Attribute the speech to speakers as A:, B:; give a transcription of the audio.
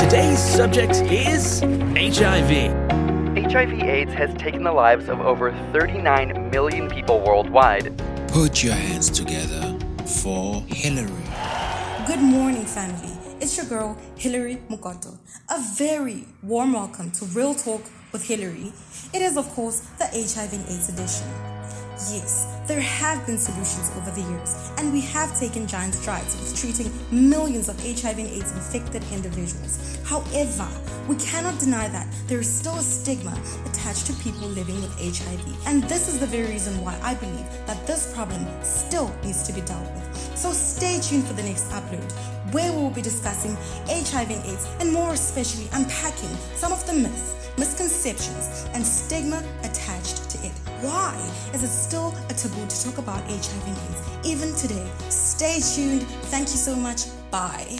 A: Today's subject is HIV.
B: HIV AIDS has taken the lives of over 39 million people worldwide.
C: Put your hands together for Hillary.
D: Good morning, family. It's your girl, Hillary Mukoto. A very warm welcome to Real Talk with Hillary. It is, of course, the HIV and AIDS edition. Yes, there have been solutions over the years, and we have taken giant strides with treating millions of HIV and AIDS infected individuals. However, we cannot deny that there is still a stigma attached to people living with HIV, and this is the very reason why I believe that this problem still needs to be dealt with. So stay tuned for the next upload, where we will be discussing HIV and AIDS, and more especially unpacking some of the myths, misconceptions, and stigma attached. Why is it still a taboo to talk about HIV AIDS even today? Stay tuned. Thank you so much. Bye.